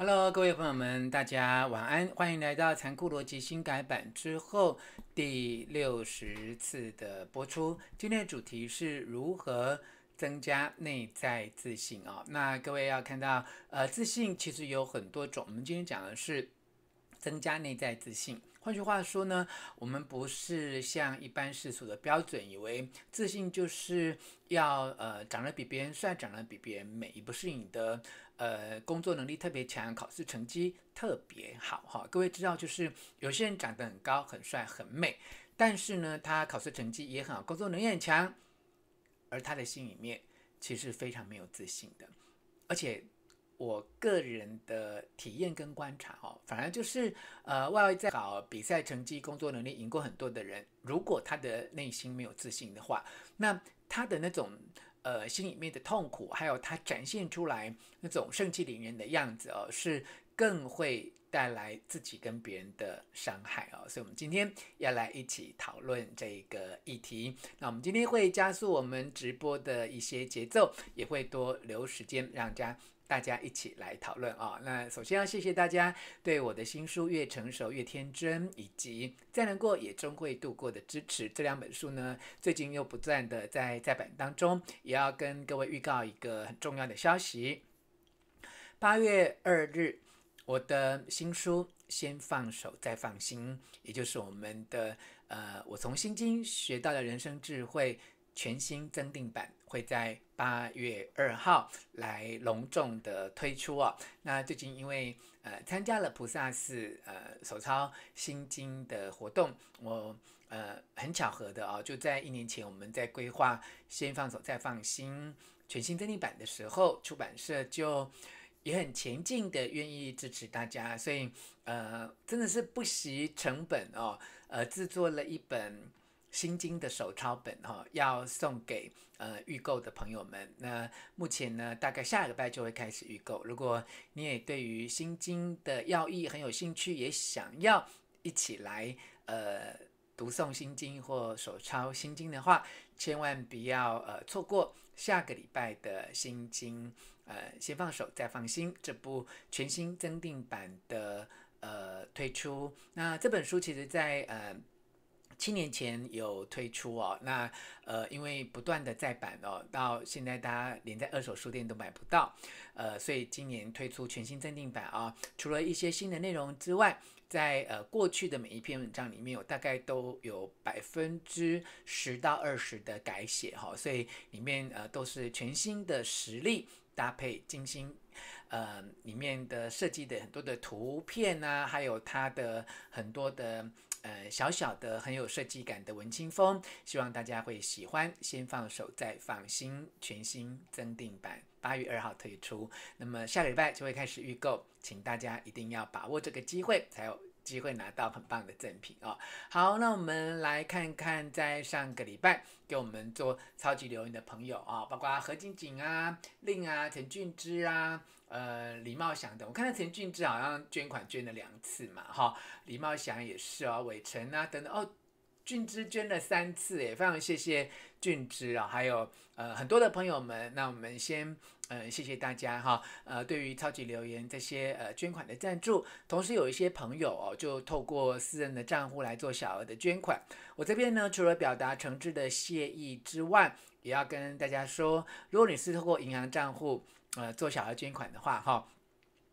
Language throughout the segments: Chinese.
Hello，各位朋友们，大家晚安，欢迎来到《残酷逻辑》新改版之后第六十次的播出。今天的主题是如何增加内在自信啊、那各位要看到，呃，自信其实有很多种。我们今天讲的是增加内在自信。换句话说呢，我们不是像一般世俗的标准，以为自信就是要呃长得比别人帅，长得比别人美，也不是你的呃工作能力特别强，考试成绩特别好哈。各位知道，就是有些人长得很高、很帅、很美，但是呢，他考试成绩也很好，工作能力很强，而他的心里面其实非常没有自信的，而且。我个人的体验跟观察哦，反而就是呃，外在搞，比赛成绩、工作能力赢过很多的人，如果他的内心没有自信的话，那他的那种呃心里面的痛苦，还有他展现出来那种盛气凌人的样子哦，是更会带来自己跟别人的伤害哦。所以，我们今天要来一起讨论这个议题。那我们今天会加速我们直播的一些节奏，也会多留时间让大家。大家一起来讨论啊、那首先要谢谢大家对我的新书《越成熟越天真》以及《再难过也终会度过》的支持。这两本书呢，最近又不断的在再版当中，也要跟各位预告一个很重要的消息：八月二日，我的新书《先放手再放心》，也就是我们的呃，我从心经学到的人生智慧。全新增订版会在八月二号来隆重的推出哦。那最近因为呃参加了菩萨寺呃手抄心经的活动，我呃很巧合的哦，就在一年前我们在规划先放手再放心全新增订版的时候，出版社就也很前进的愿意支持大家，所以呃真的是不惜成本哦，呃制作了一本。心经的手抄本哈，要送给呃预购的朋友们。那目前呢，大概下个礼拜就会开始预购。如果你也对于心经的要义很有兴趣，也想要一起来呃读诵心经或手抄心经的话，千万不要呃错过下个礼拜的心经。呃，先放手再放心这部全新增订版的呃推出。那这本书其实在呃。七年前有推出哦，那呃，因为不断的再版哦，到现在大家连在二手书店都买不到，呃，所以今年推出全新增订版啊，除了一些新的内容之外，在呃过去的每一篇文章里面有大概都有百分之十到二十的改写哈，所以里面呃都是全新的实例搭配精心，呃里面的设计的很多的图片呐，还有它的很多的。呃，小小的很有设计感的文青风，希望大家会喜欢。先放手再放心，全新增订版八月二号推出，那么下个礼拜就会开始预购，请大家一定要把握这个机会，才有机会拿到很棒的赠品哦。好，那我们来看看，在上个礼拜给我们做超级留言的朋友啊、包括何晶晶啊、令啊、陈俊之啊。呃，李茂祥等，我看到陈俊之好像捐款捐了两次嘛，哈，李茂祥也是啊，伟成啊等等哦，俊之捐了三次，也非常谢谢俊之啊，还有呃很多的朋友们，那我们先呃谢谢大家哈，呃对于超级留言这些呃捐款的赞助，同时有一些朋友哦就透过私人的账户来做小额的捐款，我这边呢除了表达诚挚的谢意之外，也要跟大家说，如果你是透过银行账户。呃，做小额捐款的话，哈，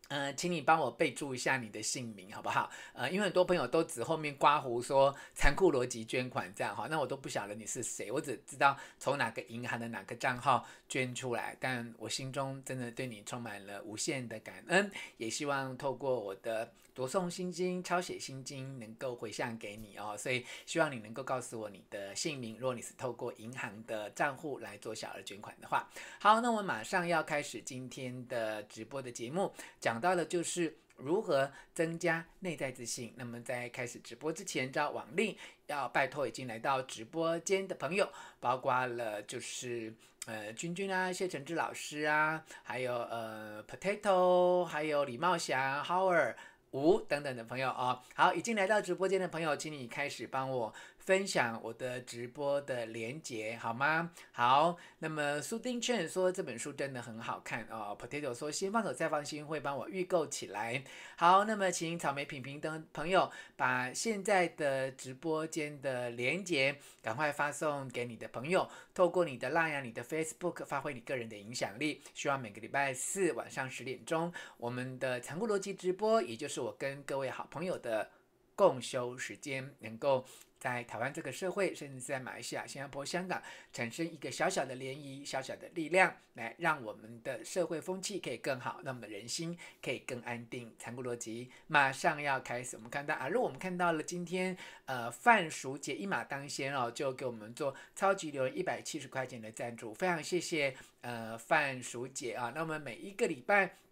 呃，请你帮我备注一下你的姓名，好不好？呃，因为很多朋友都只后面刮胡说残酷逻辑捐款这样哈，那我都不晓得你是谁，我只知道从哪个银行的哪个账号捐出来，但我心中真的对你充满了无限的感恩，也希望透过我的。读诵心经、抄写心经能够回向给你哦，所以希望你能够告诉我你的姓名。如果你是透过银行的账户来做小额捐款的话，好，那我们马上要开始今天的直播的节目，讲讲到的就是如何增加内在自信。那么在开始直播之前，照往例要拜托已经来到直播间的朋友，包括了就是呃君君啊、谢承志老师啊，还有呃 Potato，还有李茂祥、Howard。五等等的朋友哦，好，已经来到直播间的朋友，请你开始帮我分享我的直播的连接，好吗？好，那么苏丁劝说这本书真的很好看哦。Potato 说先放手再放心，会帮我预购起来。好，那么请草莓品评的朋友把现在的直播间的连接赶快发送给你的朋友，透过你的 Line、你的 Facebook 发挥你个人的影响力。希望每个礼拜四晚上十点钟，我们的残酷逻辑直播，也就是我跟各位好朋友的共修时间，能够在台湾这个社会，甚至在马来西亚、新加坡、香港，产生一个小小的涟漪、小小的力量，来让我们的社会风气可以更好，那么人心可以更安定。残酷逻辑马上要开始，我们看到啊，如果我们看到了今天，呃，范淑姐一马当先哦，就给我们做超级留一百七十块钱的赞助，非常谢谢呃范淑姐啊。那我们每一个礼拜。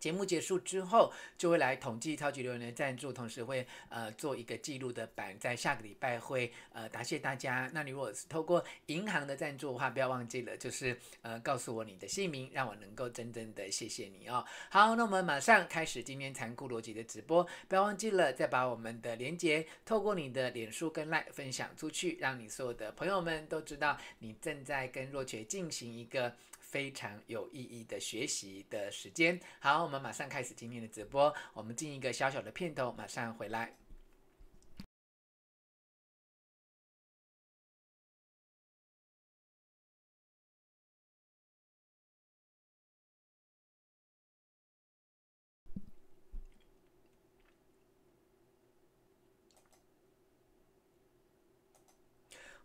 节目结束之后，就会来统计超级留言的赞助，同时会呃做一个记录的版，在下个礼拜会呃答谢大家。那你如果是透过银行的赞助的话，不要忘记了，就是呃告诉我你的姓名，让我能够真正的谢谢你哦。好，那我们马上开始今天残酷逻辑的直播，不要忘记了再把我们的连结透过你的脸书跟 LINE 分享出去，让你所有的朋友们都知道你正在跟若权进行一个。非常有意义的学习的时间。好，我们马上开始今天的直播。我们进一个小小的片头，马上回来。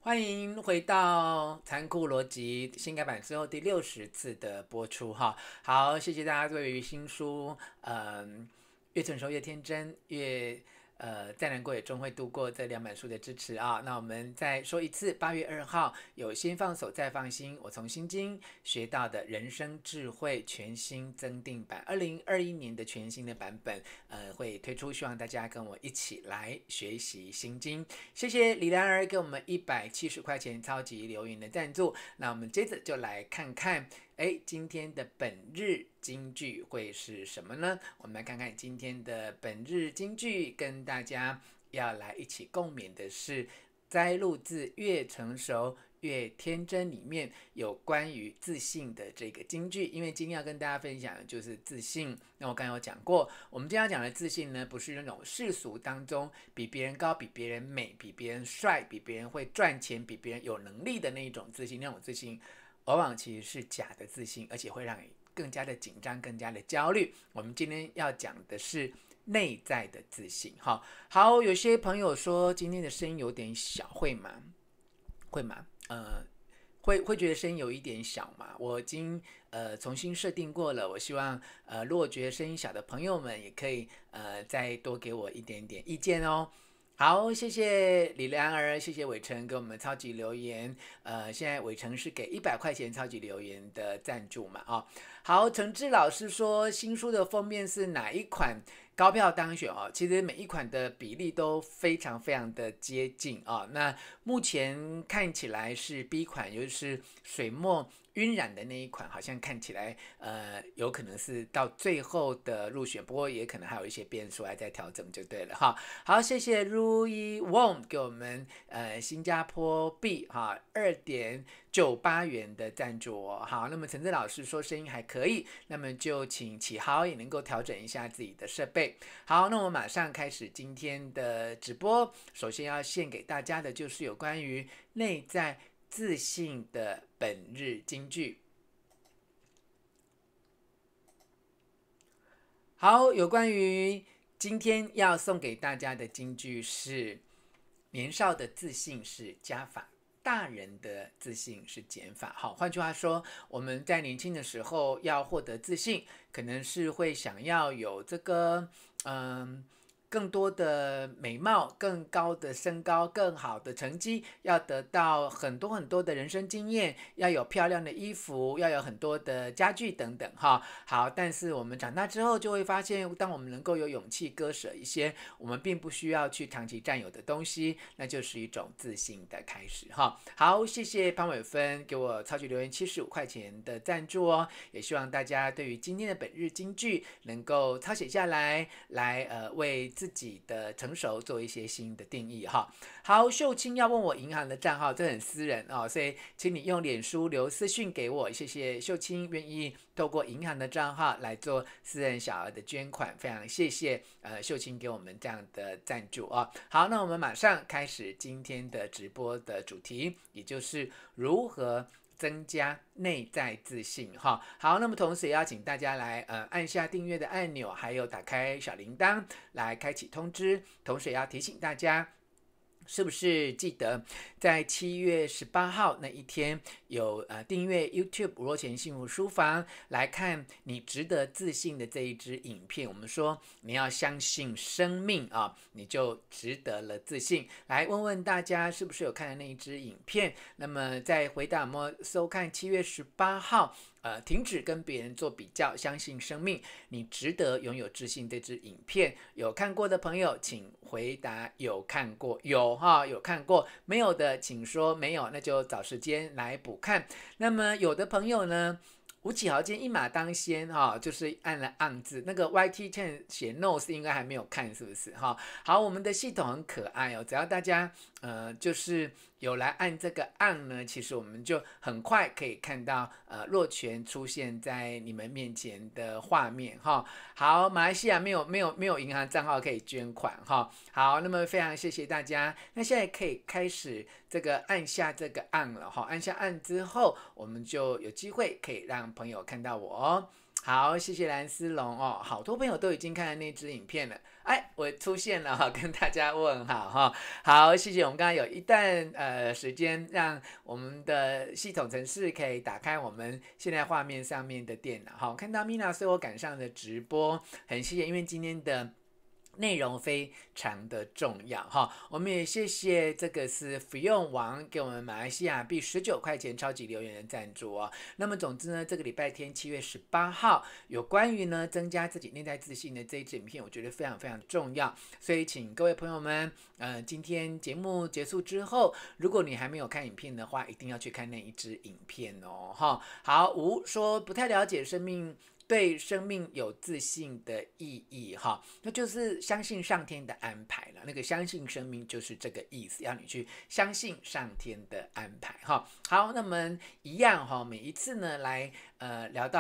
欢迎回到残酷逻辑新改版之后第六十次的播出哈，好，谢谢大家对于新书，嗯，越成熟越天真，越。呃，再难过也终会度过这两本书的支持啊！那我们再说一次，八月二号有先放手再放心，我从心经学到的人生智慧全新增订版，二零二一年的全新的版本，呃，会推出，希望大家跟我一起来学习心经。谢谢李兰儿给我们一百七十块钱超级留言的赞助。那我们接着就来看看。哎，今天的本日金句会是什么呢？我们来看看今天的本日金句，跟大家要来一起共勉的是摘录自《越成熟越天真》里面有关于自信的这个金句。因为今天要跟大家分享的就是自信。那我刚刚有讲过，我们今天要讲的自信呢，不是那种世俗当中比别人高、比别人美、比别人帅、比别人会赚钱、比别人有能力的那一种自信，那种自信。往往其实是假的自信，而且会让你更加的紧张、更加的焦虑。我们今天要讲的是内在的自信。哈，好，有些朋友说今天的声音有点小，会吗？会吗？呃，会会觉得声音有一点小吗？我已经呃重新设定过了。我希望呃，如果觉得声音小的朋友们也可以呃再多给我一点点意见哦。好，谢谢李良儿，谢谢伟成给我们超级留言。呃，现在伟成是给一百块钱超级留言的赞助嘛？啊，好，陈志老师说新书的封面是哪一款高票当选哦？其实每一款的比例都非常非常的接近啊、哦。那目前看起来是 B 款，也就是水墨。晕染的那一款好像看起来，呃，有可能是到最后的入选，不过也可能还有一些变数还在调整，就对了哈。好，谢谢 Rui Wong 给我们呃新加坡币哈二点九八元的赞助哦。好，那么陈志老师说声音还可以，那么就请启豪也能够调整一下自己的设备。好，那我们马上开始今天的直播。首先要献给大家的就是有关于内在。自信的本日金句。好，有关于今天要送给大家的金句是：年少的自信是加法，大人的自信是减法。好，换句话说，我们在年轻的时候要获得自信，可能是会想要有这个，嗯。更多的美貌，更高的身高，更好的成绩，要得到很多很多的人生经验，要有漂亮的衣服，要有很多的家具等等，哈，好。但是我们长大之后就会发现，当我们能够有勇气割舍一些我们并不需要去长期占有的东西，那就是一种自信的开始，哈。好，谢谢潘伟芬给我超级留言七十五块钱的赞助哦，也希望大家对于今天的本日金句能够抄写下来，来呃为自自己的成熟做一些新的定义哈。好，秀清要问我银行的账号，这很私人哦，所以请你用脸书留私讯给我，谢谢秀清愿意透过银行的账号来做私人小额的捐款，非常谢谢呃秀清给我们这样的赞助啊。好，那我们马上开始今天的直播的主题，也就是如何。增加内在自信，哈，好，那么同时也要请大家来，呃，按下订阅的按钮，还有打开小铃铛来开启通知，同时也要提醒大家。是不是记得在七月十八号那一天有呃订阅 YouTube 吴若权幸福书房来看你值得自信的这一支影片？我们说你要相信生命啊，你就值得了自信。来问问大家是不是有看那一支影片？那么在回答有没有收看七月十八号？呃，停止跟别人做比较，相信生命，你值得拥有自信。这支影片有看过的朋友，请回答有看过，有哈，有看过，没有的请说没有，那就找时间来补看。那么有的朋友呢，吴启豪今天一马当先哈，就是按了按字，那个 YT Ten 写 no 是应该还没有看，是不是哈？好，我们的系统很可爱哦，只要大家呃就是。有来按这个按呢，其实我们就很快可以看到呃若权出现在你们面前的画面哈。好，马来西亚没有没有没有银行账号可以捐款哈。好，那么非常谢谢大家。那现在可以开始这个按下这个按了哈。按下按之后，我们就有机会可以让朋友看到我哦。好，谢谢蓝思龙哦，好多朋友都已经看了那支影片了。哎，我出现了哈，跟大家问好哈。好，谢谢我们刚刚有一段呃时间，让我们的系统程式可以打开我们现在画面上面的电脑。哈，看到 Mina 随我赶上的直播，很谢谢，因为今天的。内容非常的重要哈，我们也谢谢这个是福用王给我们马来西亚币十九块钱超级留言的赞助哦。那么总之呢，这个礼拜天七月十八号有关于呢增加自己内在自信的这一支影片，我觉得非常非常重要，所以请各位朋友们，呃，今天节目结束之后，如果你还没有看影片的话，一定要去看那一支影片哦哈。好，吴说不太了解生命。对生命有自信的意义，哈，那就是相信上天的安排了。那个相信生命就是这个意思，要你去相信上天的安排，哈。好，那么一样哈，每一次呢来呃聊到。